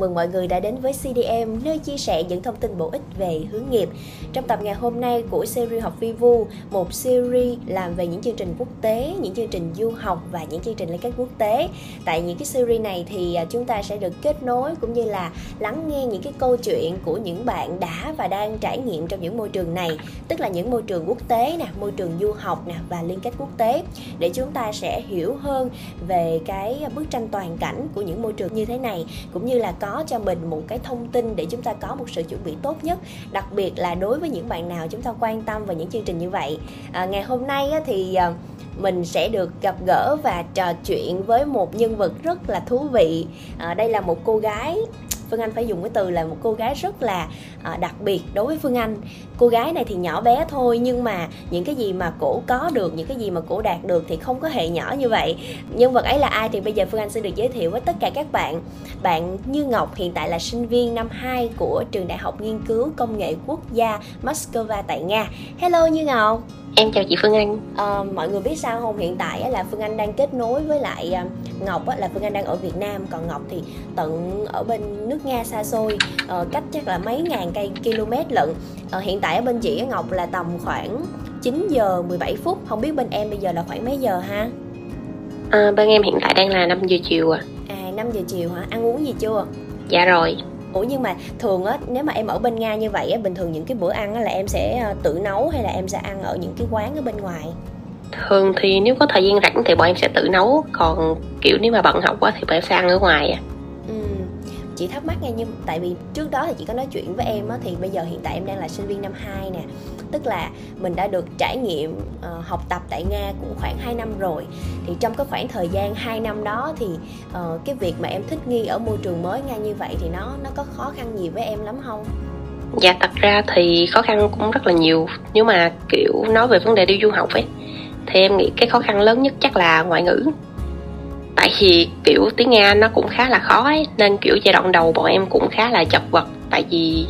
mừng mọi người đã đến với CDM, nơi chia sẻ những thông tin bổ ích về hướng nghiệp. Trong tập ngày hôm nay của series học vi vu, một series làm về những chương trình quốc tế, những chương trình du học và những chương trình liên kết quốc tế. Tại những cái series này thì à, chúng ta sẽ được kết nối cũng như là lắng nghe những cái câu chuyện của những bạn đã và đang trải nghiệm trong những môi trường này, tức là những môi trường quốc tế nè, môi trường du học nè và liên kết quốc tế để chúng ta sẽ hiểu hơn về cái à, bức tranh toàn cảnh của những môi trường như thế này cũng như là có cho mình một cái thông tin để chúng ta có một sự chuẩn bị tốt nhất đặc biệt là đối với những bạn nào chúng ta quan tâm vào những chương trình như vậy. À, ngày hôm nay á, thì à, mình sẽ được gặp gỡ và trò chuyện với một nhân vật rất là thú vị. À, đây là một cô gái Phương Anh phải dùng cái từ là một cô gái rất là ờ, đặc biệt đối với Phương Anh. Cô gái này thì nhỏ bé thôi, nhưng mà những cái gì mà cổ có được, những cái gì mà cổ đạt được thì không có hề nhỏ như vậy. Nhân vật ấy là ai thì bây giờ Phương Anh sẽ được giới thiệu với tất cả các bạn. Bạn Như Ngọc hiện tại là sinh viên năm 2 của trường đại học nghiên cứu công nghệ quốc gia Moscow tại Nga. Hello Như Ngọc. Em chào chị Phương Anh. À, mọi người biết sao không? Hiện tại là Phương Anh đang kết nối với lại à, Ngọc là Phương Anh đang ở Việt Nam, còn Ngọc thì tận ở bên nước Nga xa xôi, ờ, cách chắc là mấy ngàn cây km lận. Ờ, hiện tại ở bên chị Ngọc là tầm khoảng 9 giờ 17 phút. Không biết bên em bây giờ là khoảng mấy giờ ha? À, bên em hiện tại đang là 5 giờ chiều à. À 5 giờ chiều hả? Ăn uống gì chưa? Dạ rồi. Ủa nhưng mà thường á nếu mà em ở bên Nga như vậy á bình thường những cái bữa ăn á là em sẽ ờ, tự nấu hay là em sẽ ăn ở những cái quán ở bên ngoài? Thường thì nếu có thời gian rảnh thì bọn em sẽ tự nấu, còn kiểu nếu mà bận học quá thì bọn em sẽ ăn ở ngoài à. Chị thắc mắc nghe nhưng tại vì trước đó thì chị có nói chuyện với em á thì bây giờ hiện tại em đang là sinh viên năm 2 nè. Tức là mình đã được trải nghiệm uh, học tập tại Nga cũng khoảng 2 năm rồi. Thì trong cái khoảng thời gian 2 năm đó thì uh, cái việc mà em thích nghi ở môi trường mới Nga như vậy thì nó nó có khó khăn gì với em lắm không? Dạ thật ra thì khó khăn cũng rất là nhiều. Nếu mà kiểu nói về vấn đề đi du học ấy thì em nghĩ cái khó khăn lớn nhất chắc là ngoại ngữ tại vì kiểu tiếng Nga nó cũng khá là khó ấy nên kiểu giai đoạn đầu bọn em cũng khá là chật vật. Tại vì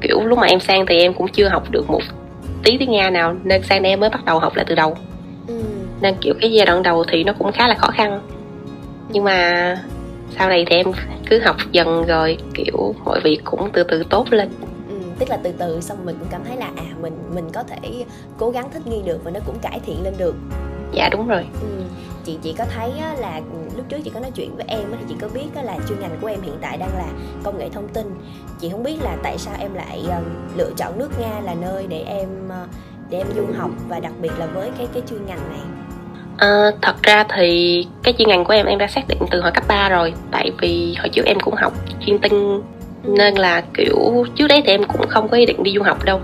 kiểu lúc mà em sang thì em cũng chưa học được một tí tiếng Nga nào nên sang đây mới bắt đầu học lại từ đầu. Ừ. nên kiểu cái giai đoạn đầu thì nó cũng khá là khó khăn. Nhưng mà sau này thì em cứ học dần rồi kiểu mọi việc cũng từ từ tốt lên. Ừ, tức là từ từ xong mình cũng cảm thấy là à mình mình có thể cố gắng thích nghi được và nó cũng cải thiện lên được dạ đúng rồi ừ. chị chị có thấy là lúc trước chị có nói chuyện với em thì chị có biết là chuyên ngành của em hiện tại đang là công nghệ thông tin chị không biết là tại sao em lại lựa chọn nước nga là nơi để em ờ, để em du học và đặc biệt là với cái cái chuyên ngành này À, thật ra thì cái chuyên ngành của em em đã xác định từ hồi cấp 3 rồi tại vì hồi trước em cũng học chuyên tinh ừ. nên là kiểu trước đấy thì em cũng không có ý định đi du học đâu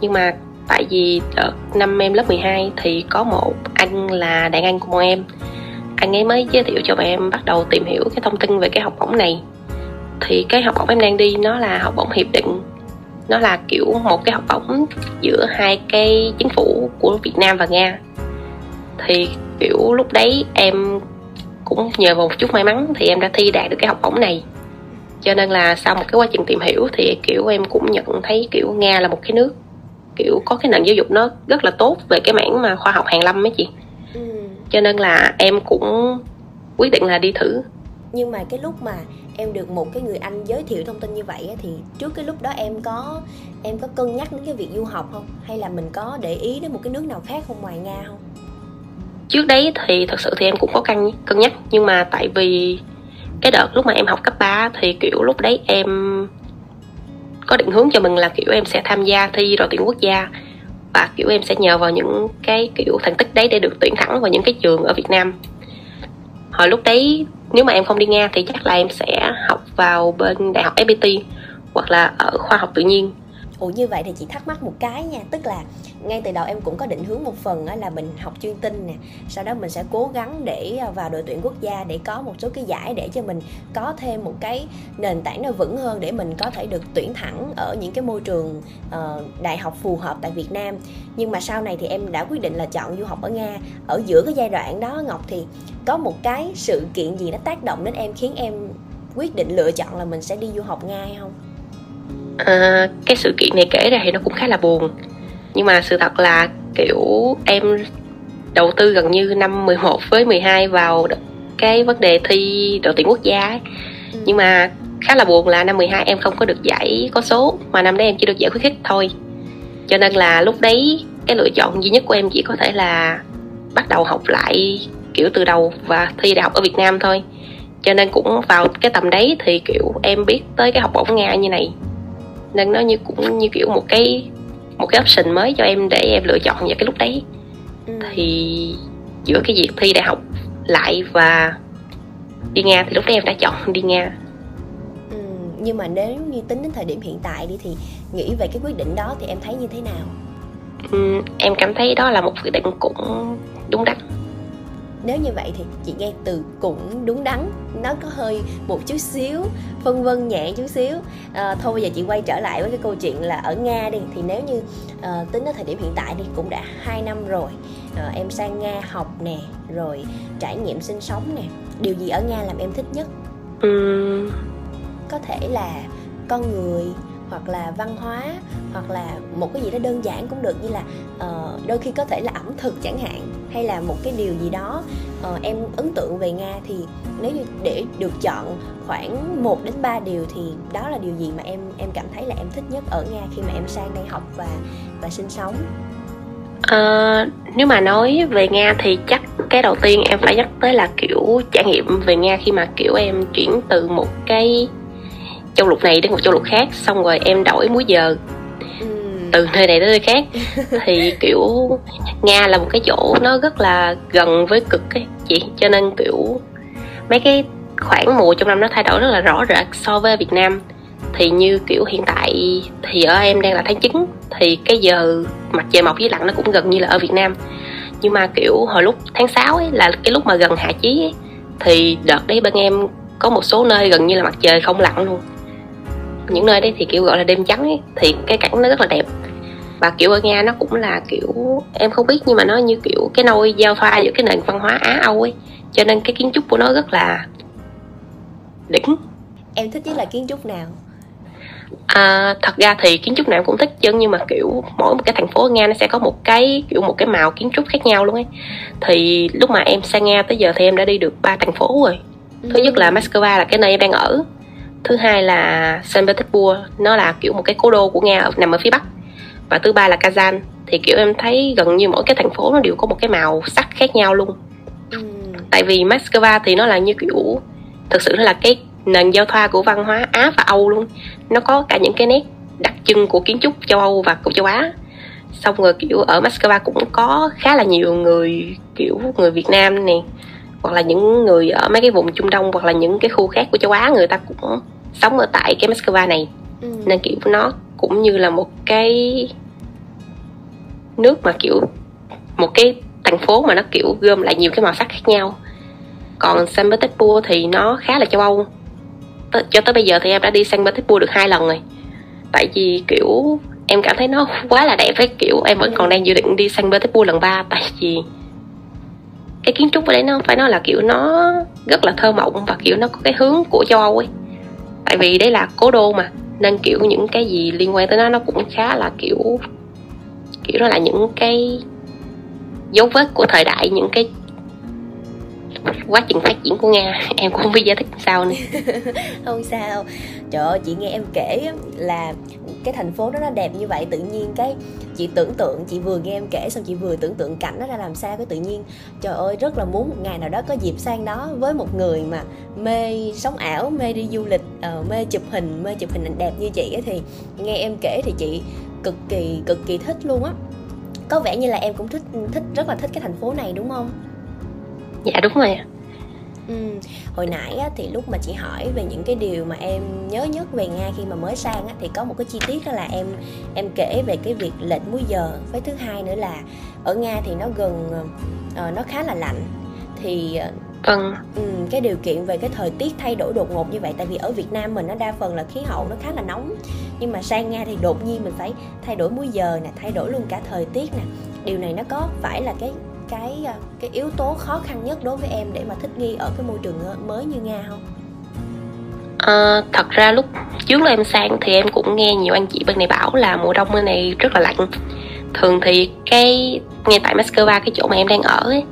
nhưng mà tại vì đợt năm em lớp 12 thì có một anh là đàn anh của bọn em. Anh ấy mới giới thiệu cho bọn em bắt đầu tìm hiểu cái thông tin về cái học bổng này. Thì cái học bổng em đang đi, nó là học bổng hiệp định. Nó là kiểu một cái học bổng giữa hai cái chính phủ của Việt Nam và Nga. Thì kiểu lúc đấy em cũng nhờ vào một chút may mắn thì em đã thi đạt được cái học bổng này. Cho nên là sau một cái quá trình tìm hiểu thì kiểu em cũng nhận thấy kiểu Nga là một cái nước kiểu có cái nền giáo dục nó rất là tốt về cái mảng mà khoa học hàn lâm ấy chị. Ừ. cho nên là em cũng quyết định là đi thử. Nhưng mà cái lúc mà em được một cái người anh giới thiệu thông tin như vậy thì trước cái lúc đó em có em có cân nhắc đến cái việc du học không? Hay là mình có để ý đến một cái nước nào khác không ngoài nga không? Trước đấy thì thật sự thì em cũng có cân cân nhắc. Nhưng mà tại vì cái đợt lúc mà em học cấp 3 thì kiểu lúc đấy em có định hướng cho mình là kiểu em sẽ tham gia thi rồi tuyển quốc gia. Và kiểu em sẽ nhờ vào những cái kiểu thành tích đấy để được tuyển thẳng vào những cái trường ở Việt Nam. Hồi lúc đấy, nếu mà em không đi Nga thì chắc là em sẽ học vào bên đại học FPT hoặc là ở khoa học tự nhiên. Ủa, như vậy thì chị thắc mắc một cái nha. Tức là ngay từ đầu em cũng có định hướng một phần là mình học chuyên tin nè. Sau đó mình sẽ cố gắng để à, vào đội tuyển quốc gia Để có một số cái giải để cho mình có thêm một cái nền tảng nó vững hơn Để mình có thể được tuyển thẳng ở những cái môi trường ờ, đại học phù hợp tại Việt Nam. Nhưng mà sau này thì em đã quyết định là chọn du học ở Nga. Ở giữa cái giai đoạn đó, Ngọc, thì có một cái sự kiện gì nó tác động đến em khiến em quyết định lựa chọn là mình sẽ đi du học Nga hay không? À, cái sự kiện này kể ra thì nó cũng khá là buồn nhưng mà sự thật là kiểu em đầu tư gần như năm 11 với 12 vào cái vấn đề thi đội tuyển quốc gia ấy. Ừ. nhưng mà khá là buồn là năm 12 em không có được giải có số mà năm đấy em chỉ được giải khuyến khích thôi cho nên là lúc đấy cái lựa chọn duy nhất của em chỉ có thể là bắt đầu học lại kiểu từ đầu và thi đại học ở Việt Nam thôi cho nên cũng vào cái tầm đấy thì kiểu em biết tới cái học bổng Nga như này nên nó như cũng như kiểu một cái một cái option mới cho em để em lựa chọn vào cái lúc đấy. Ừ. thì giữa cái việc thi đại học lại và đi Nga thì lúc đấy em đã chọn đi Nga. Ừ, nhưng mà nếu như tính đến thời điểm hiện tại đi thì nghĩ về cái quyết định đó thì em thấy như thế nào? Ừ, em cảm thấy đó là một quyết định cũng đúng đắn nếu như vậy thì chị nghe từ cũng đúng đắn nó có hơi một chút xíu phân vân nhẹ chút xíu. À, thôi bây giờ chị quay trở lại với cái câu chuyện là ở nga đi. Thì nếu như à, tính đến thời điểm hiện tại đi cũng đã hai năm rồi. À, em sang nga học nè rồi trải nghiệm sinh sống nè. Điều gì ở nga làm em thích nhất? Ừ. có thể là con người hoặc là văn hóa hoặc là một cái gì đó đơn giản cũng được như là uh, đôi khi có thể là ẩm thực chẳng hạn hay là một cái điều gì đó uh, em ấn tượng về nga thì nếu như để được chọn khoảng 1 đến 3 điều thì đó là điều gì mà em em cảm thấy là em thích nhất ở nga khi mà em sang đây học và và sinh sống? À, nếu mà nói về Nga thì chắc cái đầu tiên em phải nhắc tới là kiểu trải nghiệm về Nga khi mà kiểu em chuyển từ một cái châu lục này đến một châu lục khác xong rồi em đổi múi giờ ừ. từ nơi này đến nơi khác. Thì kiểu nga là một cái chỗ nó rất là gần với cực ấy chị cho nên kiểu mấy cái khoảng mùa trong năm nó thay đổi rất là rõ rệt so với việt nam. Thì như kiểu hiện tại thì ở em đang là tháng 9 thì cái giờ mặt trời mọc với lặn nó cũng gần như là ở Việt Nam. Nhưng mà kiểu hồi lúc tháng 6 ấy là cái lúc mà gần hạ chí ấy, thì đợt đấy bên em có một số nơi gần như là mặt trời không lặn luôn những nơi đấy thì kiểu gọi là đêm trắng ấy thì cái cảnh nó rất là đẹp. Và kiểu ở nga nó cũng là kiểu em không biết nhưng mà nó như kiểu cái nôi giao thoa giữa cái nền văn hóa á âu ấy. Cho nên cái kiến trúc của nó rất là đỉnh. Em thích nhất là kiến trúc nào? À, thật ra thì kiến trúc nào em cũng thích chứ nhưng mà kiểu mỗi một cái thành phố ở nga nó sẽ có một cái kiểu một cái màu kiến trúc khác nhau luôn ấy. Thì lúc mà em sang nga tới giờ thì em đã đi được ba thành phố rồi. Thứ ừ. nhất là moscow là cái nơi em đang ở thứ hai là Saint Petersburg nó là kiểu một cái cố đô của nga nằm ở phía bắc. Và thứ ba là Kazan thì kiểu em thấy gần như mỗi cái thành phố nó đều có một cái màu sắc khác nhau luôn. Ừ. tại vì Moscow thì nó là như kiểu thực sự nó là cái nền giao thoa của văn hóa Á và Âu luôn. Nó có cả những cái nét đặc trưng của kiến trúc châu Âu và của châu Á. Xong rồi kiểu ở Moscow cũng có khá là nhiều người kiểu người Việt Nam nè hoặc là những người ở mấy cái vùng Trung Đông hoặc là những cái khu khác của châu Á người ta cũng sống ở tại cái Moscow này. Ừ. nên kiểu nó cũng như là một cái nước mà kiểu một cái thành phố mà nó kiểu gom lại nhiều cái màu sắc khác nhau. Còn Saint Petersburg thì nó khá là châu Âu. T- cho tới bây giờ thì em đã đi Saint Petersburg được hai lần rồi. Tại vì kiểu em cảm thấy nó quá là đẹp với kiểu em vẫn còn đang dự định đi Saint Petersburg lần ba tại vì cái kiến trúc ở đấy nó phải nói là kiểu nó rất là thơ mộng và kiểu nó có cái hướng của châu Âu ấy. Tại vì đấy là cố đô mà, nên kiểu những cái gì liên quan tới nó nó cũng khá là kiểu kiểu nó là những cái dấu vết của thời đại, những cái quá trình phát triển của nga. Em cũng không biết giải thích sao nữa. Không sao. Trời ơi chị nghe em kể là cái thành phố đó nó đẹp như vậy tự nhiên cái chị tưởng tượng chị vừa nghe em kể xong chị vừa tưởng tượng cảnh nó ra làm sao cái tự nhiên trời ơi rất là muốn một ngày nào đó có dịp sang đó với một người mà mê sống ảo mê đi du lịch uh, mê chụp hình mê chụp hình ảnh đẹp như chị ấy, thì nghe em kể thì chị cực kỳ cực kỳ thích luôn á. Có vẻ như là em cũng thích thích rất là thích cái thành phố này đúng không? Dạ đúng rồi Ừ. hồi nãy á, thì lúc mà chị hỏi về những cái điều mà em nhớ nhất về nga khi mà mới sang á, thì có một cái chi tiết đó là em em kể về cái việc lệch múi giờ. Với thứ hai nữa là ở nga thì nó gần uh, nó khá là lạnh. Thì vâng. ừ, cái điều kiện về cái thời tiết thay đổi đột ngột như vậy tại vì ở Việt Nam mình nó đa phần là khí hậu nó khá là nóng. Nhưng mà sang Nga thì đột nhiên mình phải thay đổi múi giờ nè thay đổi luôn cả thời tiết nè. Điều này nó có phải là cái cái ờ, cái yếu tố khó khăn nhất đối với em để mà thích nghi ở cái môi trường ờ, mới như nga không? À, thật ra lúc trước là em sang thì em cũng nghe nhiều anh chị bên này bảo là mùa đông bên này rất là lạnh. Thường thì cái ngay tại Moscow cái chỗ mà em đang ở ấy,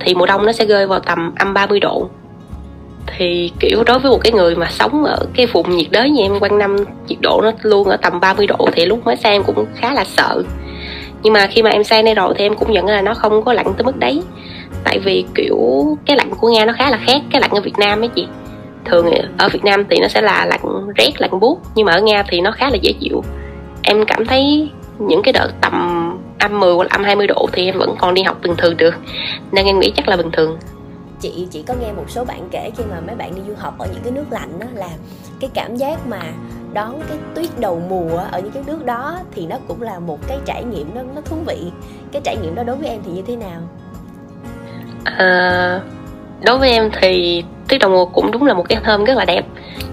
thì mùa đông nó sẽ rơi vào tầm âm 30 độ. Thì kiểu đối với một cái người mà sống ở cái vùng nhiệt đới như em quanh năm nhiệt độ nó luôn ở tầm 30 độ thì lúc mới sang em cũng khá là sợ nhưng mà khi mà em sang đây rồi thì em cũng nhận là nó không có lạnh tới mức đấy. Tại vì, kiểu, cái lạnh của nga nó khá là khác cái lạnh ở việt nam ấy chị. Thường ở việt nam thì nó sẽ là lạnh rét, lạnh buốt, nhưng mà ở nga thì nó khá là dễ chịu. Em cảm thấy những cái đợt tầm âm 10 hoặc âm 20 độ thì em vẫn còn đi học bình thường được. Nên em nghĩ chắc là bình thường. Chị chỉ có nghe một số bạn kể khi mà mấy bạn đi du học ở những cái nước lạnh đó là cái cảm giác mà đón cái tuyết đầu mùa ở những cái nước đó thì nó cũng là một cái trải nghiệm nó nó thú vị. Cái trải nghiệm đó đối với em thì như thế nào? À, đối với em thì tuyết đầu mùa cũng đúng là một cái hôm rất là đẹp.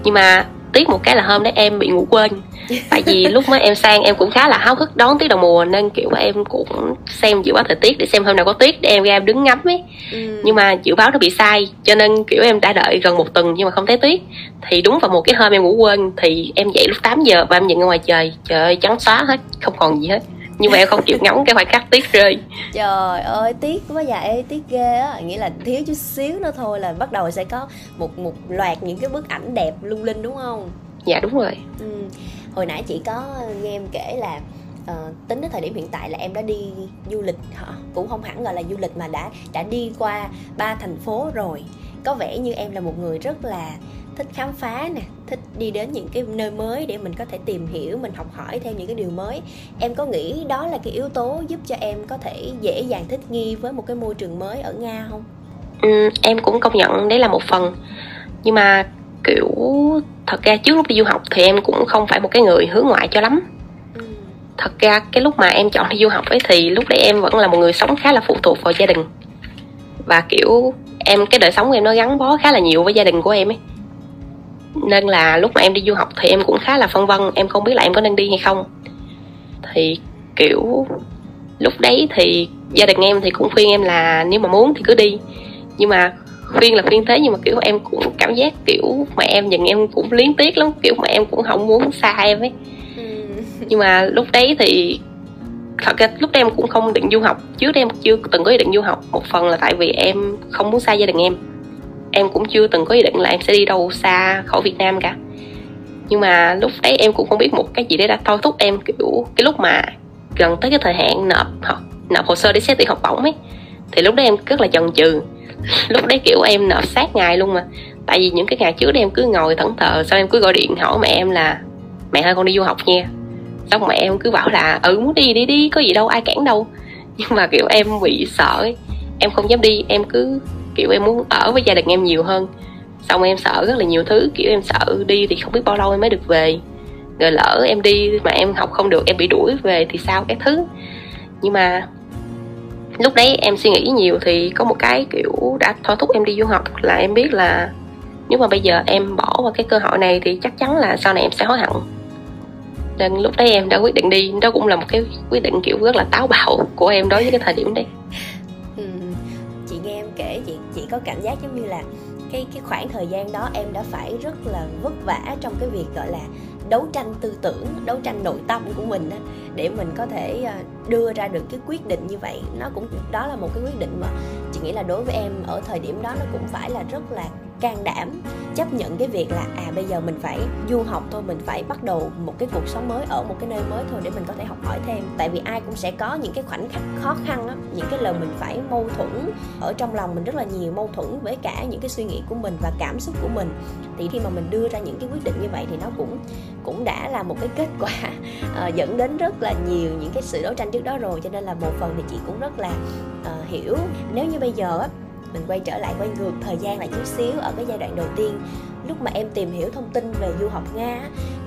Nhưng mà tiếc một cái là hôm đấy em bị ngủ quên. Tại vì lúc mới em sang em cũng khá là háo hức đón tiết đầu mùa nên kiểu em cũng xem dự báo thời tiết để xem hôm nào có tuyết để em ra em đứng ngắm ấy. Ừ. nhưng mà dự báo nó bị sai cho nên kiểu em đã đợi gần một tuần nhưng mà không thấy tuyết. Thì đúng vào một cái hôm em ngủ quên thì em dậy lúc 8 giờ và em nhìn ra ngoài trời trời ơi trắng xóa hết không còn gì hết nhưng mà em không chịu ngắm cái khoảnh khắc tuyết rơi. Trời ơi tiếc quá vậy tiếc ghê á. Nghĩa là thiếu chút xíu nữa thôi là bắt đầu sẽ có một một loạt những cái bức ảnh đẹp lung linh đúng không? Dạ đúng rồi. Ừ. hồi nãy chị có nghe em kể là uh, tính đến thời điểm hiện tại là em đã đi du lịch hả? Cũng không hẳn gọi là du lịch mà đã đã đi qua ba thành phố rồi. Có vẻ như em là một người rất là thích khám phá nè thích đi đến những cái nơi mới để mình có thể tìm hiểu mình học hỏi thêm những cái điều mới. Em có nghĩ đó là cái yếu tố giúp cho em có thể dễ dàng thích nghi với một cái môi trường mới ở nga không? Ừ, em cũng công nhận đấy là một phần. Nhưng mà kiểu thật ra trước lúc đi du học thì em cũng không phải một cái người hướng ngoại cho lắm. Ừ. thật ra cái lúc mà em chọn đi du học ấy thì lúc đấy em vẫn là một người sống khá là phụ thuộc vào gia đình. Và kiểu em cái đời sống của em nó gắn bó khá là nhiều với gia đình của em ấy nên là lúc mà em đi du học thì em cũng khá là phân vân em không biết là em có nên đi hay không. Thì kiểu lúc đấy thì gia đình em thì cũng khuyên em là nếu mà muốn thì cứ đi. Nhưng mà khuyên là khuyên thế nhưng mà kiểu em cũng cảm giác kiểu mà em nhìn em cũng liến tiếc lắm kiểu mà em cũng không muốn xa em ấy. Ừ. nhưng mà lúc đấy thì thật ra lúc đấy em cũng không định du học. Trước đây em chưa từng có ý định du học. Một phần là tại vì em không muốn xa gia đình em em cũng chưa từng có ý định là em sẽ đi đâu xa khỏi Việt Nam cả. Nhưng mà lúc đấy em cũng không biết một cái gì đấy đã thôi thúc em, kiểu, cái lúc mà gần tới cái thời hạn nộp học nộp hồ sơ để xét tuyển học bổng ấy, thì lúc đấy em rất là chần chừ. Lúc đấy, kiểu, em nộp sát ngày luôn mà. Tại vì những cái ngày trước đây em cứ ngồi thẫn thờ, sau em cứ gọi điện hỏi mẹ em là, mẹ ơi, con đi du học nha. Xong mẹ em cứ bảo là ừ muốn đi đi đi, có gì đâu, ai cản đâu. Nhưng mà, kiểu, em bị sợ ấy. Em không dám đi, em cứ kiểu em muốn ở với gia đình em nhiều hơn. Xong em sợ rất là nhiều thứ, kiểu em sợ đi thì không biết bao lâu em mới được về. Rồi lỡ em đi mà em học không được, em bị đuổi về thì sao, các thứ. Nhưng mà lúc đấy em suy nghĩ nhiều thì có một cái kiểu đã thôi thúc em đi du học là em biết là nếu mà bây giờ em bỏ qua cái cơ hội này thì chắc chắn là sau này em sẽ hối hận. Nên lúc đấy em đã quyết định đi. Đó cũng là một cái quyết định kiểu rất là táo bạo của em đối với cái thời điểm đấy kể chị chị có cảm giác giống như là cái cái khoảng thời gian đó em đã phải rất là vất vả trong cái việc gọi là đấu tranh tư tưởng đấu tranh nội tâm của mình đó, để mình có thể ờ, đưa ra được cái quyết định như vậy. Nó cũng đó là một cái quyết định mà nghĩ là đối với em ở thời điểm đó nó cũng phải là rất là can đảm chấp nhận cái việc là à bây giờ mình phải du học thôi mình phải bắt đầu một cái cuộc sống mới ở một cái nơi mới thôi để mình có thể học hỏi thêm. Tại vì ai cũng sẽ có những cái khoảnh khắc khó khăn á những cái lời mình phải mâu thuẫn ở trong lòng mình rất là nhiều mâu thuẫn với cả những cái suy nghĩ của mình và cảm xúc của mình. Thì khi mà mình đưa ra những cái quyết định như vậy thì nó cũng cũng đã là một cái kết quả uh, dẫn đến rất là nhiều những cái sự đấu tranh trước đó rồi. Cho nên là một phần thì chị cũng rất là uh, hiểu. Nếu như bây giờ á mình quay trở lại quay ngược thời gian lại chút xíu ở cái giai đoạn đầu tiên lúc mà em tìm hiểu thông tin về du học nga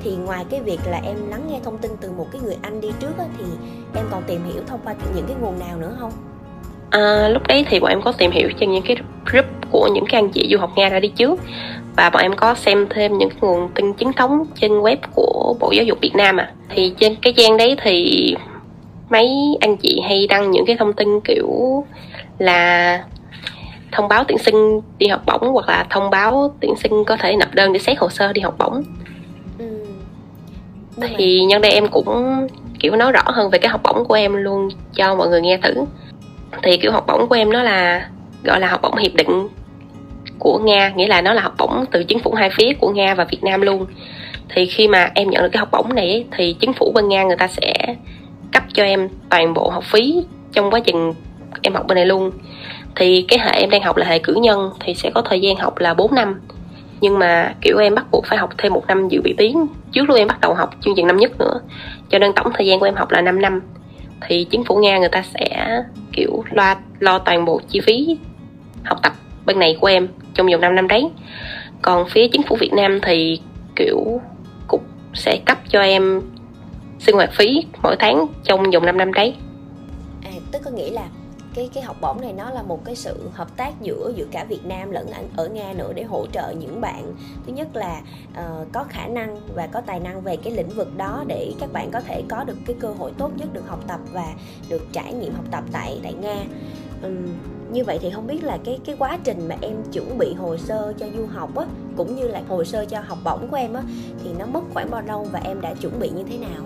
thì ngoài cái việc là em lắng nghe thông tin từ một cái người anh đi trước á, thì em còn tìm hiểu thông qua những cái nguồn nào nữa không? À, lúc đấy thì bọn em có tìm hiểu trên những cái group của những cái anh chị du học nga đã đi trước. Và bọn em có xem thêm những cái nguồn tin chính thống trên web của bộ giáo dục việt nam à thì trên cái trang đấy thì mấy anh chị hay đăng những cái thông tin kiểu là thông báo tuyển sinh đi học bổng hoặc là thông báo tuyển sinh có thể nộp đơn để xét hồ sơ đi học bổng. Ừ. thì nhân đây em cũng kiểu nói rõ hơn về cái học bổng của em luôn cho mọi người nghe thử. Thì kiểu học bổng của em nó là gọi là học bổng hiệp định của nga nghĩa là nó là học bổng từ chính phủ hai phía của nga và việt nam luôn. Thì khi mà em nhận được cái học bổng này thì chính phủ bên nga người ta sẽ cho em toàn bộ học phí trong quá trình em học bên này luôn. Thì cái hệ em đang học là hệ cử nhân, thì sẽ có thời gian học là 4 năm. Nhưng mà, kiểu, em bắt buộc phải học thêm một năm dự bị tiếng trước lúc em bắt đầu học chương trình năm nhất nữa. Cho nên tổng thời gian của em học là 5 năm. Thì chính phủ nga người ta sẽ, kiểu lo lo toàn bộ chi phí học tập bên này của em trong vòng 5 năm đấy. Còn phía chính phủ việt nam thì, kiểu cục sẽ cấp cho em sinh hoạt phí mỗi tháng trong vòng 5 năm đấy. À tức có nghĩa là cái cái học bổng này nó là một cái sự hợp tác giữa giữa cả Việt Nam lẫn ở Nga nữa để hỗ trợ những bạn. Thứ nhất là uh, có khả năng và có tài năng về cái lĩnh vực đó để các bạn có thể có được cái cơ hội tốt nhất được học tập và được trải nghiệm học tập tại tại Nga. Um, như vậy thì không biết là cái cái quá trình mà em chuẩn bị hồ sơ cho du học á cũng như là hồ sơ cho học bổng của em á thì nó mất khoảng bao lâu và em đã chuẩn bị như thế nào?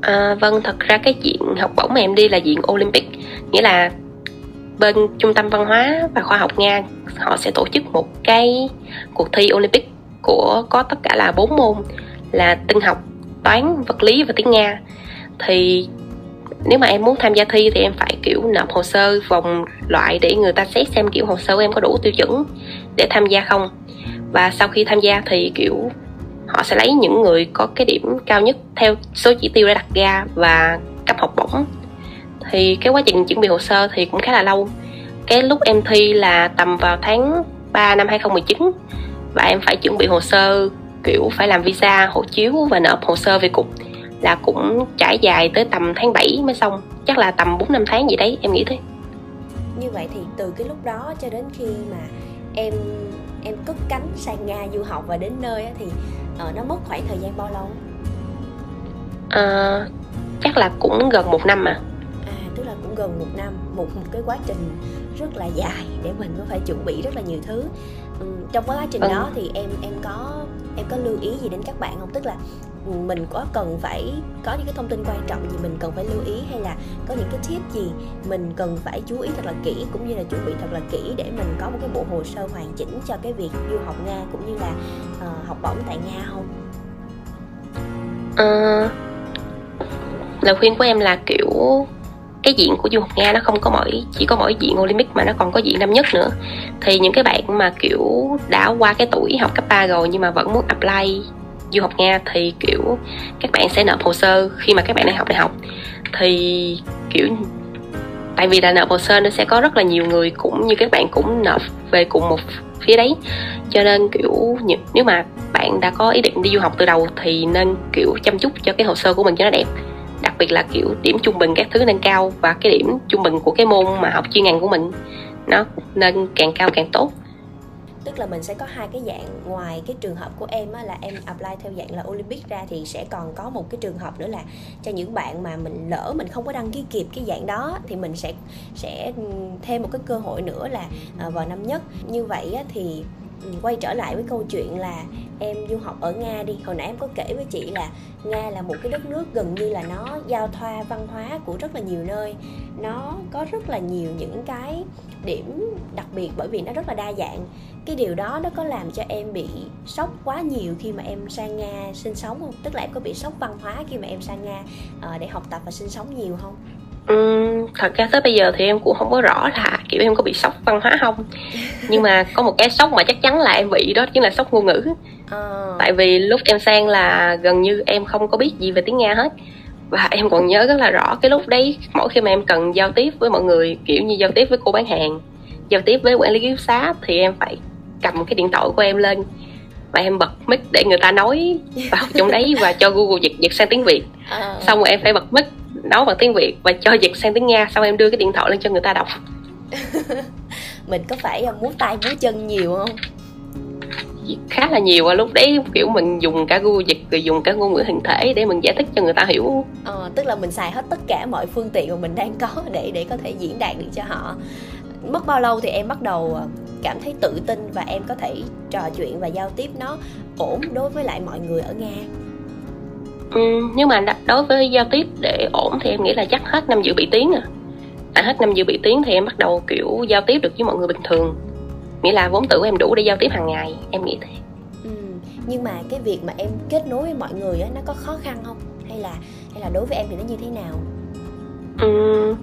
À, vâng, thật ra cái diện học bổng mà em đi là diện Olympic. Nghĩa là bên trung tâm văn hóa và khoa học nga họ sẽ tổ chức một cái cuộc thi olympic của có tất cả là bốn môn là tinh học toán vật lý và tiếng nga. Thì nếu mà em muốn tham gia thi thì em phải kiểu nộp hồ sơ vòng loại để người ta xét xem kiểu hồ sơ của em có đủ tiêu chuẩn để tham gia không. Và sau khi tham gia thì kiểu họ sẽ lấy những người có cái điểm cao nhất theo số chỉ tiêu đã đặt ra và cấp học bổng. Thì cái quá trình chuẩn bị hồ sơ thì cũng khá là lâu. Cái lúc em thi là tầm vào tháng 3 năm 2019 và em phải chuẩn bị hồ sơ, kiểu phải làm visa, hộ chiếu và nộp hồ sơ về cục là cũng trải dài tới tầm tháng 7 mới xong. Chắc là tầm 4 năm tháng gì đấy, em nghĩ thế. Như vậy thì từ cái lúc đó cho đến khi mà em em cất cánh sang Nga du học và đến nơi thì uh, nó mất khoảng thời gian bao lâu? À, chắc là cũng gần một năm à tức là cũng gần một năm một một cái quá trình rất là dài để mình có phải chuẩn bị rất là nhiều thứ ừ, trong cái quá trình ừ. đó thì em em có em có lưu ý gì đến các bạn không tức là ừ, mình có cần phải có những cái thông tin quan trọng gì mình cần phải lưu ý hay là có những cái tip gì mình cần phải chú ý thật là kỹ cũng như là chuẩn bị thật là kỹ để mình có một cái bộ hồ sơ hoàn chỉnh cho cái việc du học nga cũng như là uh, học bổng tại nga không uh, lời khuyên của em là kiểu cái diện của du học Nga nó không có mỗi, chỉ có mỗi diện Olympic mà nó còn có diện năm nhất nữa. Thì những cái bạn mà, kiểu, đã qua cái tuổi học cấp 3 rồi nhưng mà vẫn muốn apply du học Nga thì, kiểu, các bạn sẽ nộp hồ sơ khi mà các bạn đang học đại học. Thì, kiểu, tại vì là nộp hồ sơ nó sẽ có rất là nhiều người cũng như các bạn cũng nộp về cùng một phía đấy. Cho nên, kiểu nếu mà bạn đã có ý định đi du học từ đầu thì nên, kiểu, chăm chút cho cái hồ sơ của mình cho nó đẹp đặc biệt là kiểu điểm trung bình các thứ lên cao và cái điểm trung bình của cái môn mà học chuyên ngành của mình nó nên càng cao càng tốt. Tức là mình sẽ có hai cái dạng ngoài cái trường hợp của em á, là em apply theo dạng là Olympic ra thì sẽ còn có một cái trường hợp nữa là cho những bạn mà mình lỡ mình không có đăng ký kịp cái dạng đó thì mình sẽ sẽ ừ, thêm một cái cơ hội nữa là ờ, vào năm nhất. Như vậy á, thì Ừ, quay trở lại với câu chuyện là em du học ở nga đi. Hồi nãy em có kể với chị là nga là một cái đất nước gần như là nó giao thoa văn hóa của rất là nhiều nơi. Nó có rất là nhiều những cái điểm đặc biệt bởi vì nó rất là đa dạng. Cái điều đó nó có làm cho em bị sốc quá nhiều khi mà em sang nga sinh sống không? Tức là em có bị sốc văn hóa khi mà em sang nga ờ, để học tập và sinh sống nhiều không? Uhm, thật ra tới bây giờ thì em cũng không có rõ là kiểu em có bị sốc văn hóa không nhưng mà có một cái sốc mà chắc chắn là em bị đó chính là sốc ngôn ngữ à. tại vì lúc em sang là gần như em không có biết gì về tiếng nga hết và em còn nhớ rất là rõ cái lúc đấy mỗi khi mà em cần giao tiếp với mọi người kiểu như giao tiếp với cô bán hàng giao tiếp với quản lý ký xá thì em phải cầm cái điện thoại của em lên và em bật mic để người ta nói vào trong đấy và cho google dịch dịch sang tiếng việt à. xong rồi em phải bật mic nói bằng tiếng việt và cho dịch sang tiếng nga xong em đưa cái điện thoại lên cho người ta đọc. Mình có phải múa tay múa chân nhiều không? Khá là nhiều và lúc đấy kiểu mình dùng cả Google dịch rồi dùng cả ngôn ngữ hình thể để mình giải thích cho người ta hiểu. Ờ, tức là mình xài hết tất cả mọi phương tiện mà mình đang có để để có thể diễn đạt được cho họ. Mất bao lâu thì em bắt đầu ờ, cảm thấy tự tin và em có thể trò chuyện và giao tiếp nó ổn đối với lại mọi người ở nga ừ, nhưng mà đối với giao tiếp để ổn thì em nghĩ là chắc hết năm dự bị tiếng à. Tại hết năm dự bị tiếng thì em bắt đầu kiểu giao tiếp được với mọi người bình thường. Nghĩa là vốn tử của em đủ để giao tiếp hàng ngày em nghĩ thế. Ừ. nhưng mà cái việc mà em kết nối với mọi người á nó có khó khăn không? Hay là hay là đối với em thì nó như thế nào? Ừ,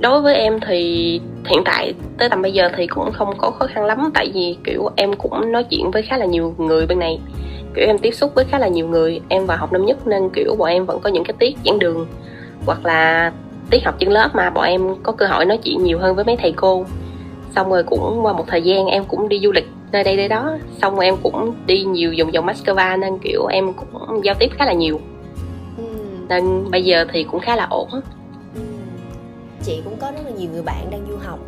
đối với em thì hiện tại tới tầm bây giờ thì cũng không có khó khăn lắm. Tại vì kiểu em cũng nói chuyện với khá là nhiều người bên này kiểu em tiếp xúc với khá là nhiều người. Em vào học năm nhất nên kiểu bọn em vẫn có những cái tiết giảng đường. Hoặc là tiết học trên lớp mà bọn em có cơ hội nói chuyện nhiều hơn với mấy thầy cô. Xong rồi cũng qua một thời gian em cũng đi du lịch nơi đây đây đó. Xong rồi em cũng đi nhiều vòng vòng Moscow nên kiểu em cũng giao tiếp khá là nhiều. Ừ. nên bây giờ thì cũng khá là ổn. Ừ. chị cũng có rất là nhiều người bạn đang du học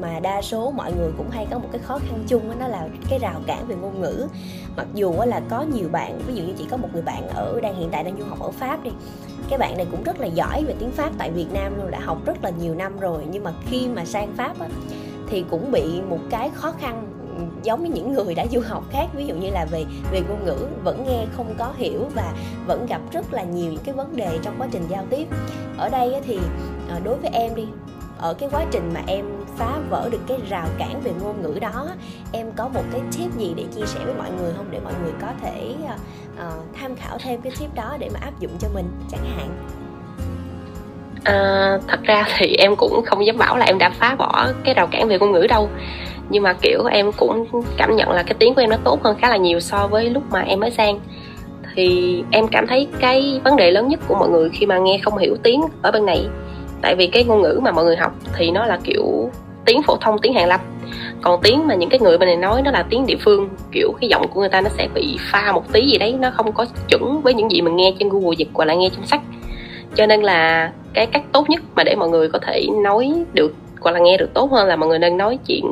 mà đa số mọi người cũng hay có một cái khó khăn chung đó là cái rào cản về ngôn ngữ. Mặc dù là có nhiều bạn ví dụ như chỉ có một người bạn ở đang hiện tại đang du học ở pháp đi cái bạn này cũng rất là giỏi về tiếng pháp tại việt nam luôn đã học rất là nhiều năm rồi. Nhưng mà khi mà sang pháp á, thì cũng bị một cái khó khăn giống như những người đã du học khác ví dụ như là về về ngôn ngữ vẫn nghe không có hiểu và vẫn gặp rất là nhiều những cái vấn đề trong quá trình giao tiếp. Ở đây thì ờ, đối với em đi ở cái quá trình mà em phá vỡ được cái rào cản về ngôn ngữ đó. Em có một cái tip gì để chia sẻ với mọi người không? Để mọi người có thể uh, tham khảo thêm cái tip đó để mà áp dụng cho mình chẳng hạn. À, thật ra thì em cũng không dám bảo là em đã phá bỏ cái rào cản về ngôn ngữ đâu. Nhưng mà kiểu em cũng cảm nhận là cái tiếng của em nó tốt hơn khá là nhiều so với lúc mà em mới sang. Thì em cảm thấy cái vấn đề lớn nhất của mọi người khi mà nghe không hiểu tiếng ở bên này tại vì cái ngôn ngữ mà mọi người học thì nó là kiểu tiếng phổ thông, tiếng hàn lâm. Còn tiếng mà những cái người bên này nói nó là tiếng địa phương, kiểu cái giọng của người ta nó sẽ bị pha một tí gì đấy, nó không có chuẩn với những gì mình nghe trên google dịch hoặc là nghe trong sách. Cho nên là cái cách tốt nhất mà để mọi người có thể nói được hoặc là nghe được tốt hơn là mọi người nên nói chuyện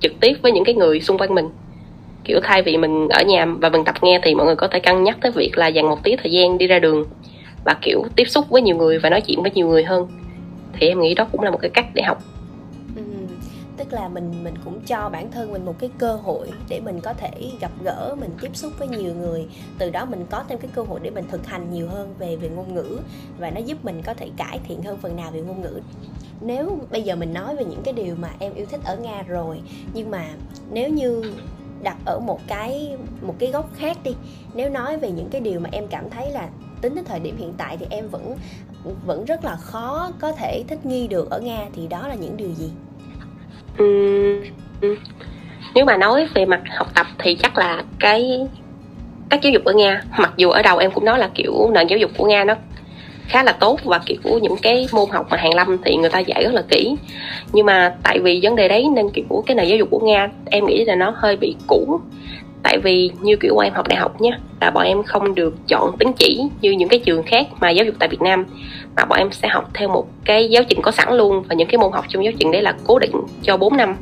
trực tiếp với những cái người xung quanh mình. Kiểu thay vì mình ở nhà và mình tập nghe thì mọi người có thể cân nhắc tới việc là dành một tí thời gian đi ra đường và kiểu tiếp xúc với nhiều người và nói chuyện với nhiều người hơn. Thì em nghĩ đó cũng là một cái cách để học tức là mình mình cũng cho bản thân mình một cái cơ hội để mình có thể gặp gỡ, mình tiếp xúc với nhiều người. Từ đó mình có thêm cái cơ hội để mình thực hành nhiều hơn về về ngôn ngữ và nó giúp mình có thể cải thiện hơn phần nào về ngôn ngữ. Nếu bây giờ mình nói về những cái điều mà em yêu thích ở nga rồi, nhưng mà nếu như đặt ở một cái một cái góc khác đi, nếu nói về những cái điều mà em cảm thấy là tính đến thời điểm hiện tại thì em vẫn vẫn rất là khó có thể thích nghi được ở nga thì đó là những điều gì? Uhm, nếu mà nói về mặt học tập thì chắc là cái cách giáo dục ở nga mặc dù ở đầu em cũng nói là kiểu nền giáo dục của nga nó khá là tốt và kiểu những cái môn học mà hàng lâm thì người ta dạy rất là kỹ. Nhưng mà tại vì vấn đề đấy nên kiểu cái nền giáo dục của nga em nghĩ là nó hơi bị cũ tại vì như kiểu em học đại học nhé là bọn em không được chọn tín chỉ như những cái trường khác mà giáo dục tại Việt Nam. Mà bọn em sẽ học theo một cái giáo trình có sẵn luôn và những cái môn học trong giáo trình đấy là cố định cho 4 năm.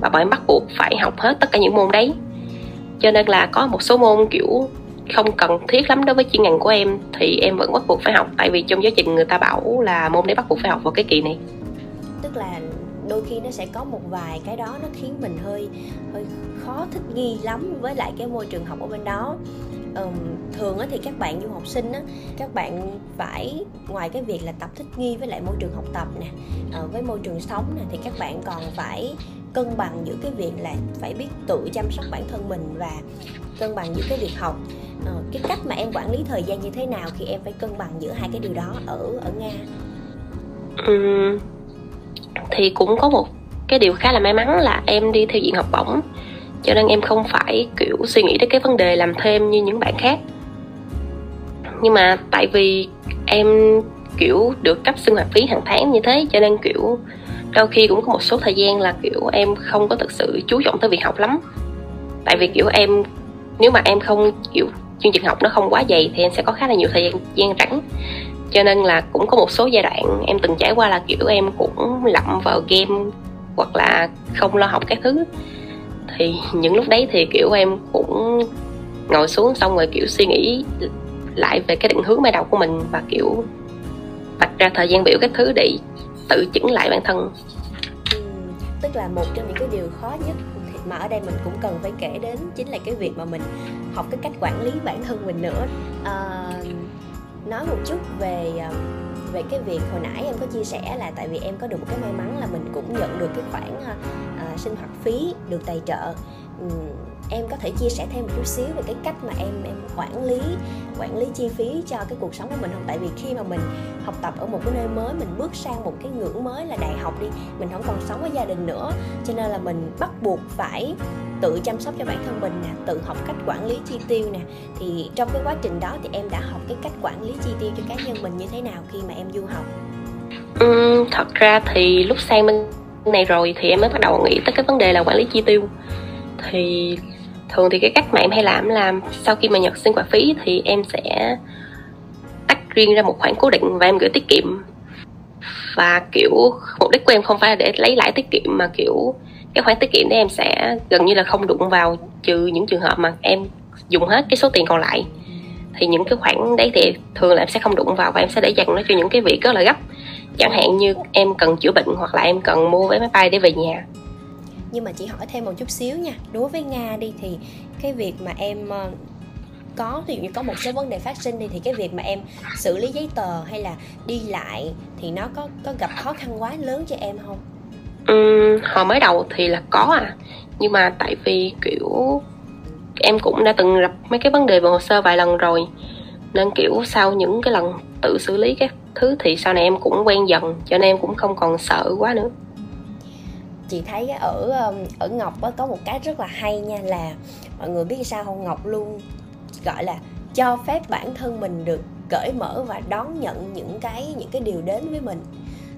Và bọn em bắt buộc phải học hết tất cả những môn đấy. Cho nên là có một số môn kiểu không cần thiết lắm đối với chuyên ngành của em thì em vẫn bắt buộc phải học. Tại vì trong giáo trình người ta bảo là môn đấy bắt buộc phải học vào cái kỳ này. Tức là đôi khi nó sẽ có một vài cái đó nó khiến mình hơi hơi khó thích nghi lắm với lại cái môi trường học ở bên đó. Um, thường thì các bạn du học sinh á các bạn phải ngoài cái việc là tập thích nghi với lại môi trường học tập nè ờ, với môi trường sống nè thì các bạn còn phải cân bằng giữa cái việc là phải biết tự chăm sóc bản thân mình và cân bằng giữa cái việc học. Uh, cái cách mà em quản lý thời gian như thế nào khi em phải cân bằng giữa hai cái điều đó ở ở nga? Ừ thì cũng có một cái điều khá là may mắn là em đi theo diện học bổng. Cho nên em không phải, kiểu, suy nghĩ đến cái vấn đề làm thêm như những bạn khác. Nhưng mà tại vì em, kiểu, được cấp sinh hoạt phí hàng tháng như thế, cho nên, kiểu, đôi khi cũng có một số thời gian là, kiểu, em không có thực sự chú trọng tới việc học lắm. Tại vì, kiểu, em, nếu mà em không, kiểu, chương trình học nó không quá dày thì em sẽ có khá là nhiều thời gian gian rảnh cho nên là cũng có một số giai đoạn em từng trải qua là kiểu em cũng lậm vào game hoặc là không lo học các thứ. Thì những lúc đấy thì kiểu em cũng ngồi xuống xong rồi kiểu suy nghĩ lại về cái định hướng ban đầu của mình và kiểu vạch ra thời gian biểu các thứ để tự chứng lại bản thân. Ừ, tức là một trong những cái điều khó nhất mà ở đây mình cũng cần phải kể đến chính là cái việc mà mình học cái cách quản lý bản thân mình nữa. À, nói một chút về ờ, về cái việc hồi nãy em có chia sẻ là tại vì em có được một cái may mắn là mình cũng nhận được cái khoản uh, sinh hoạt phí được tài trợ. Um, em có thể chia sẻ thêm một chút xíu về cái cách mà em em quản lý quản lý chi phí cho cái cuộc sống của mình không? Tại vì khi mà mình học tập ở một cái nơi mới mình bước sang một cái ngưỡng mới là đại học đi mình không còn sống với gia đình nữa. Cho nên là mình bắt buộc phải tự chăm sóc cho bản thân mình nè tự học cách quản lý chi tiêu nè. Thì trong cái quá trình đó thì em đã học cái cách quản lý chi tiêu cho cá nhân mình như thế nào khi mà em du học? Ừ, thật ra thì lúc sang bên này rồi thì em mới bắt đầu nghĩ tới cái vấn đề là quản lý chi tiêu. Thì thường thì cái cách mà em hay làm là sau khi mà nhận sinh hoạt phí thì em sẽ tách riêng ra một khoản cố định và em gửi tiết kiệm. Và kiểu mục đích của em không phải là để lấy lãi tiết kiệm mà kiểu cái khoản tiết kiệm đấy em sẽ gần như là không đụng vào trừ những trường hợp mà em dùng hết cái số tiền còn lại. Thì những cái khoản đấy thì thường là em sẽ không đụng vào và em sẽ để dành nó cho những cái việc rất là gấp. Chẳng hạn như em cần chữa bệnh hoặc là em cần mua vé máy bay để về nhà. Nhưng mà chị hỏi thêm một chút xíu nha. Đối với nga đi thì cái việc mà em ờ, có, ví dụ như có một số vấn đề phát sinh đi thì cái việc mà em xử lý giấy tờ hay là đi lại thì nó có có gặp khó khăn quá lớn cho em không? Um, hồi mới đầu thì là có à. Nhưng mà tại vì kiểu em cũng đã từng gặp mấy cái vấn đề về hồ sơ vài lần rồi. Nên kiểu sau những cái lần tự xử lý các thứ thì sau này em cũng quen dần cho nên em cũng không còn sợ quá nữa. Chị thấy ở um, ở ngọc có một cái rất là hay nha là mọi người biết sao không? Ngọc luôn gọi là cho phép bản thân mình được cởi mở và đón nhận những cái những cái điều đến với mình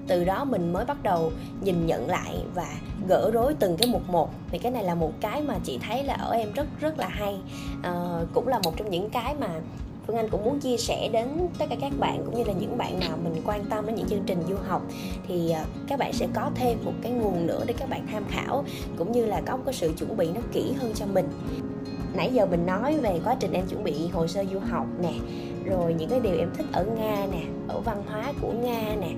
từ đó mình mới bắt đầu nhìn nhận lại và gỡ rối từng cái mục một. Thì cái này là một cái mà chị thấy là ở em rất rất là hay. À, cũng là một trong những cái mà Phương Anh cũng muốn chia sẻ đến tất cả các bạn cũng như là những bạn nào mình quan tâm đến những chương trình du học. Thì ờ, các bạn sẽ có thêm một cái nguồn nữa để các bạn tham khảo cũng như là có một cái sự chuẩn bị nó kỹ hơn cho mình. Nãy giờ mình nói về quá trình em chuẩn bị hồ sơ du học nè rồi những cái điều em thích ở nga nè ở văn hóa của nga nè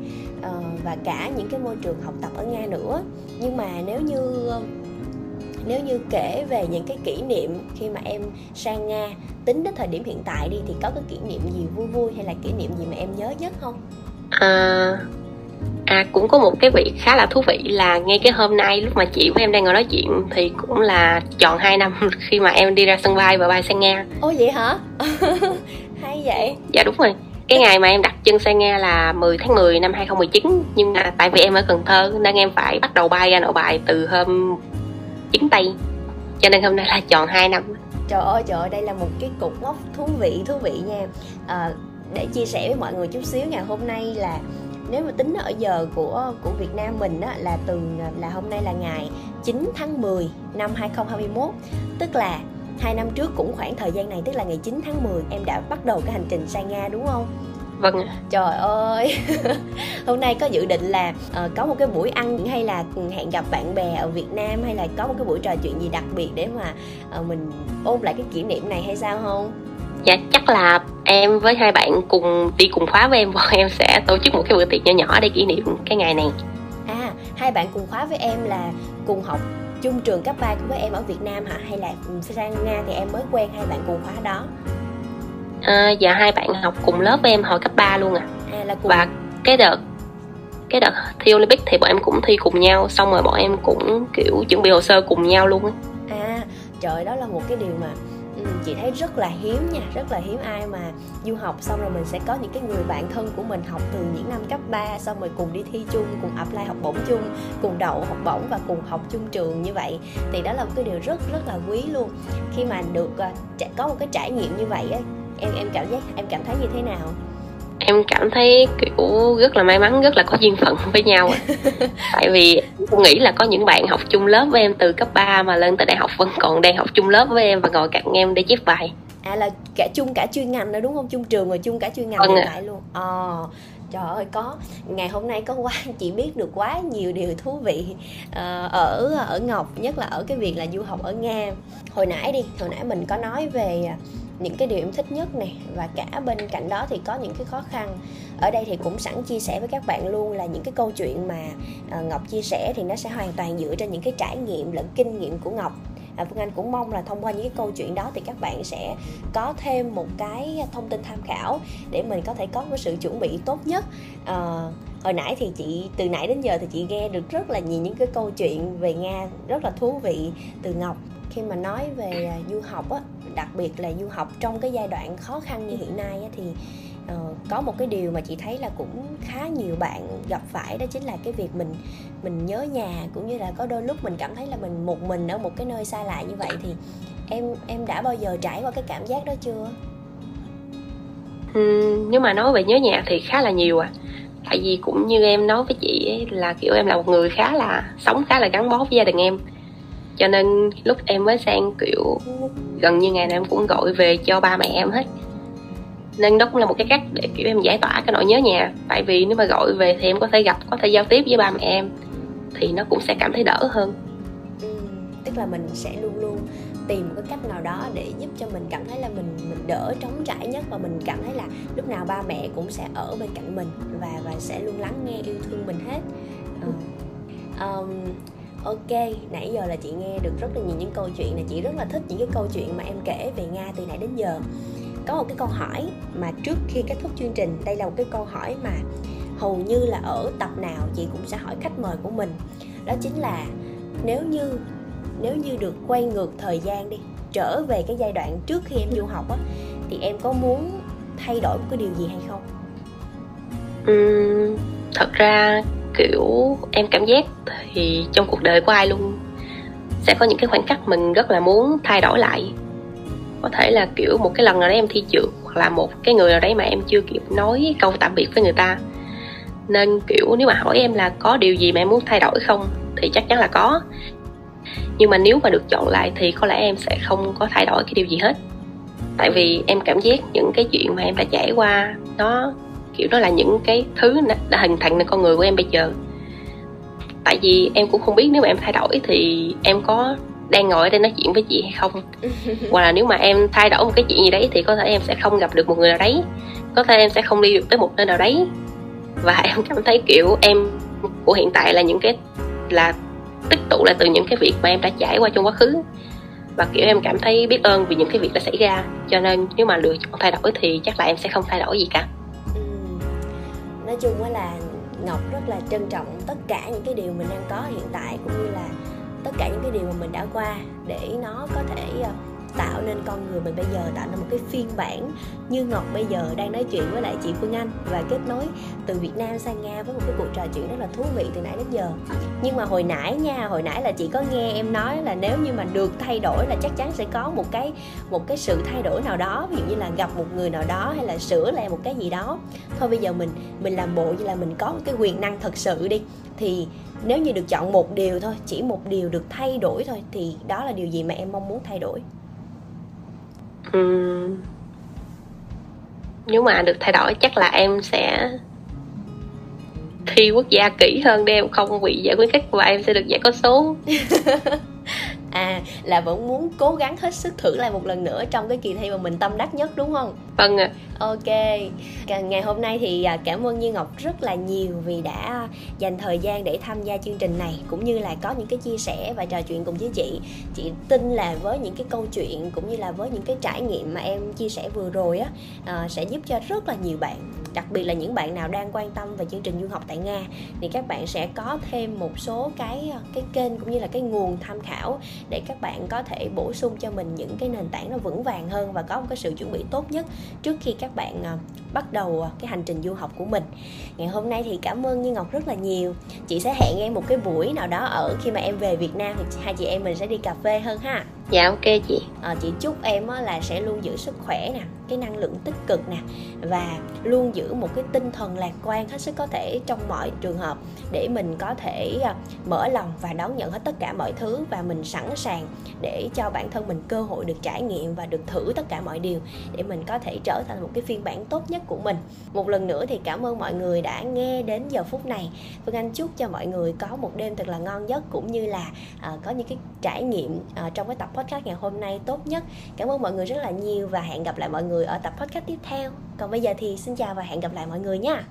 và cả những cái môi trường học tập ở nga nữa. Nhưng mà nếu như nếu như kể về những cái kỷ niệm khi mà em sang nga tính đến thời điểm hiện tại đi thì có cái kỷ niệm gì vui vui hay là kỷ niệm gì mà em nhớ nhất không? À, à cũng có một cái việc khá là thú vị là ngay cái hôm nay lúc mà chị với em đang ngồi nói chuyện thì cũng là tròn 2 năm khi mà em đi ra sân bay và bay sang nga. Ồ vậy hả? Hay vậy. Dạ đúng rồi cái ngày mà em đặt chân sang Nga là 10 tháng 10 năm 2019 nhưng mà tại vì em ở Cần Thơ nên em phải bắt đầu bay ra nội bài từ hôm 9 tây. Cho nên hôm nay là chọn 2 năm. Trời ơi trời ơi đây là một cái cục mốc thú vị thú vị nha. À, để chia sẻ với mọi người chút xíu ngày hôm nay là nếu mà tính ở giờ của của Việt Nam mình á, là từ là hôm nay là ngày 9 tháng 10 năm 2021 tức là hai năm trước cũng khoảng thời gian này tức là ngày 9 tháng 10 em đã bắt đầu cái hành trình sang Nga đúng không? Vâng Trời ơi Hôm nay có dự định là uh, có một cái buổi ăn hay là hẹn gặp bạn bè ở Việt Nam hay là có một cái buổi trò chuyện gì đặc biệt để mà uh, mình ôn lại cái kỷ niệm này hay sao không? Dạ chắc là em với hai bạn cùng đi cùng khóa với em và em sẽ tổ chức một cái bữa tiệc nhỏ nhỏ để kỷ niệm cái ngày này À hai bạn cùng khóa với em là cùng học chung trường cấp 3 với em ở Việt Nam hả? Hay là sang Nga thì em mới quen hai bạn cùng khóa đó? À, dạ hai bạn học cùng lớp với em hồi cấp 3 luôn à, à là cùng... và cái đợt cái đợt thi Olympic thì bọn em cũng thi cùng nhau xong rồi bọn em cũng kiểu chuẩn bị hồ sơ cùng nhau luôn á. À trời đó là một cái điều mà chị thấy rất là hiếm nha, rất là hiếm ai mà du học xong rồi mình sẽ có những cái người bạn thân của mình học từ những năm cấp 3 xong rồi cùng đi thi chung, cùng apply học bổng chung, cùng đậu học bổng và cùng học chung trường như vậy. Thì đó là một cái điều rất rất là quý luôn. Khi mà được ờ, có một cái trải nghiệm như vậy á, em em cảm giác, em cảm thấy như thế nào? Em cảm thấy kiểu rất là may mắn rất là có duyên phận với nhau tại vì em nghĩ là có những bạn học chung lớp với em từ cấp 3 mà lên tới đại học vẫn còn đang học chung lớp với em và ngồi cạnh em để chép bài. À là cả chung cả chuyên ngành đó đúng không? Chung trường rồi chung cả chuyên ngành vâng lại luôn. Ờ trời ơi có ngày hôm nay có quá chị biết được quá nhiều điều thú vị uh, ở ở ngọc nhất là ở cái việc là du học ở nga. Hồi nãy đi hồi nãy mình có nói về những cái điều em thích nhất nè và cả bên cạnh đó thì có những cái khó khăn. Ở đây thì cũng sẵn chia sẻ với các bạn luôn là những cái câu chuyện mà à, ngọc chia sẻ thì nó sẽ hoàn toàn dựa trên những cái trải nghiệm lẫn kinh nghiệm của ngọc. À, Phương Anh cũng mong là thông qua những cái câu chuyện đó thì các bạn sẽ có thêm một cái thông tin tham khảo để mình có thể có một sự chuẩn bị tốt nhất. À, hồi nãy thì chị từ nãy đến giờ thì chị nghe được rất là nhiều những cái câu chuyện về nga rất là thú vị từ ngọc khi mà nói về à, du học á đặc biệt là du học trong cái giai đoạn khó khăn như hiện nay á, thì uh, có một cái điều mà chị thấy là cũng khá nhiều bạn gặp phải đó chính là cái việc mình mình nhớ nhà cũng như là có đôi lúc mình cảm thấy là mình một mình ở một cái nơi xa lạ như vậy thì em em đã bao giờ trải qua cái cảm giác đó chưa? Ừ, nếu mà nói về nhớ nhà thì khá là nhiều à tại vì cũng như em nói với chị ấy, là kiểu em là một người khá là sống khá là gắn bó với gia đình em cho nên lúc em mới sang kiểu gần như ngày nào em cũng gọi về cho ba mẹ em hết. Nên đó cũng là một cái cách để kiểu em giải tỏa cái nỗi nhớ nhà. Tại vì nếu mà gọi về thì em có thể gặp có thể giao tiếp với ba mẹ em thì nó cũng sẽ cảm thấy đỡ hơn. Ừ, tức là mình sẽ luôn luôn tìm một cái cách nào đó để giúp cho mình cảm thấy là mình mình đỡ trống trải nhất và mình cảm thấy là lúc nào ba mẹ cũng sẽ ở bên cạnh mình và và sẽ luôn lắng nghe yêu thương mình hết. Ừ. um, ok nãy giờ là chị nghe được rất là nhiều những câu chuyện này. Chị rất là thích những cái câu chuyện mà em kể về nga từ nãy đến giờ. Có một cái câu hỏi mà trước khi kết thúc chương trình đây là một cái câu hỏi mà hầu như là ở tập nào chị cũng sẽ hỏi khách mời của mình. Đó chính là nếu như nếu như được quay ngược thời gian đi trở về cái giai đoạn trước khi em du học á thì em có muốn thay đổi một cái điều gì hay không? Uhm, thật ra kiểu, em cảm giác thì trong cuộc đời của ai luôn sẽ có những cái khoảnh khắc mình rất là muốn thay đổi lại. Có thể là kiểu một cái lần nào đấy em thi trượt, hoặc là một cái người nào đấy mà em chưa kịp nói câu tạm biệt với người ta. Nên kiểu nếu mà hỏi em là có điều gì mà em muốn thay đổi không, thì chắc chắn là có. Nhưng mà nếu mà được chọn lại thì có lẽ em sẽ không có thay đổi cái điều gì hết. Tại vì em cảm giác những cái chuyện mà em đã trải qua, nó kiểu đó là những cái thứ đã hình thành nên con người của em bây giờ. Tại vì em cũng không biết nếu mà em thay đổi thì em có đang ngồi ở đây nói chuyện với chị hay không. Hoặc là nếu mà em thay đổi một cái chuyện gì đấy thì có thể em sẽ không gặp được một người nào đấy. Có thể em sẽ không đi được tới một nơi nào đấy. Và em cảm thấy kiểu em của hiện tại là những cái là tích tụ lại từ những cái việc mà em đã trải qua trong quá khứ. Và kiểu em cảm thấy biết ơn vì những cái việc đã xảy ra. Cho nên nếu mà lựa chọn thay đổi thì chắc là em sẽ không thay đổi gì cả nói chung á là ngọc rất là trân trọng tất cả những cái điều mình đang có hiện tại, cũng như là tất cả những cái điều mà mình đã qua để nó có thể ờ, tạo nên con người mình bây giờ tạo nên một cái phiên bản như ngọc bây giờ đang nói chuyện với lại chị phương anh và kết nối từ việt nam sang nga với một cái cuộc trò chuyện rất là thú vị từ nãy đến giờ. Nhưng mà hồi nãy nha, hồi nãy là chị có nghe em nói là nếu như mà được thay đổi là chắc chắn sẽ có một cái một cái sự thay đổi nào đó, ví dụ như là gặp một người nào đó hay là sửa lại một cái gì đó. Thôi bây giờ mình mình làm bộ như là mình có một cái quyền năng thật sự đi. Thì nếu như được chọn một điều thôi, chỉ một điều được thay đổi thôi thì đó là điều gì mà em mong muốn thay đổi? Um, nếu mà được thay đổi chắc là em sẽ thi quốc gia kỹ hơn để em không bị giải khuyến khích và em sẽ được giải có số. à là vẫn muốn cố gắng hết sức thử lại một lần nữa trong cái kỳ thi mà mình tâm đắc nhất đúng không? Vâng ạ. À. ok ngày hôm nay thì à, cảm ơn như ngọc rất là nhiều vì đã dành thời gian để tham gia chương trình này cũng như là có những cái chia sẻ và trò chuyện cùng với chị. Chị tin là với những cái câu chuyện cũng như là với những cái trải nghiệm mà em chia sẻ vừa rồi á à, sẽ giúp cho rất là nhiều bạn đặc biệt là những bạn nào đang quan tâm về chương trình du học tại nga, thì các bạn sẽ có thêm một số cái ờ, cái kênh cũng như là cái nguồn tham khảo để các bạn có thể bổ sung cho mình những cái nền tảng nó vững vàng hơn và có một cái sự chuẩn bị tốt nhất trước khi các bạn ờ, bắt đầu à, cái hành trình du học của mình. Ngày hôm nay thì cảm ơn như ngọc rất là nhiều. Chị sẽ hẹn em một cái buổi nào đó ở khi mà em về việt nam thì hai chị em mình sẽ đi cà phê hơn ha. Dạ ok chị. À, chị chúc em là sẽ luôn giữ sức khỏe nè cái năng lượng tích cực nè và luôn giữ một cái tinh thần lạc quan hết sức có thể trong mọi trường hợp để mình có thể à, mở lòng và đón nhận hết tất cả mọi thứ và mình sẵn sàng để cho bản thân mình cơ hội được trải nghiệm và được thử tất cả mọi điều để mình có thể trở thành một cái phiên bản tốt nhất của mình. Một lần nữa thì cảm ơn mọi người đã nghe đến giờ phút này. Phương anh chúc cho mọi người có một đêm thật là ngon giấc cũng như là uh, có những cái trải nghiệm uh, trong cái tập podcast ngày hôm nay tốt nhất. Cảm ơn mọi người rất là nhiều và hẹn gặp lại mọi người ở tập podcast tiếp theo. Còn bây giờ thì xin chào và hẹn gặp lại mọi người nha.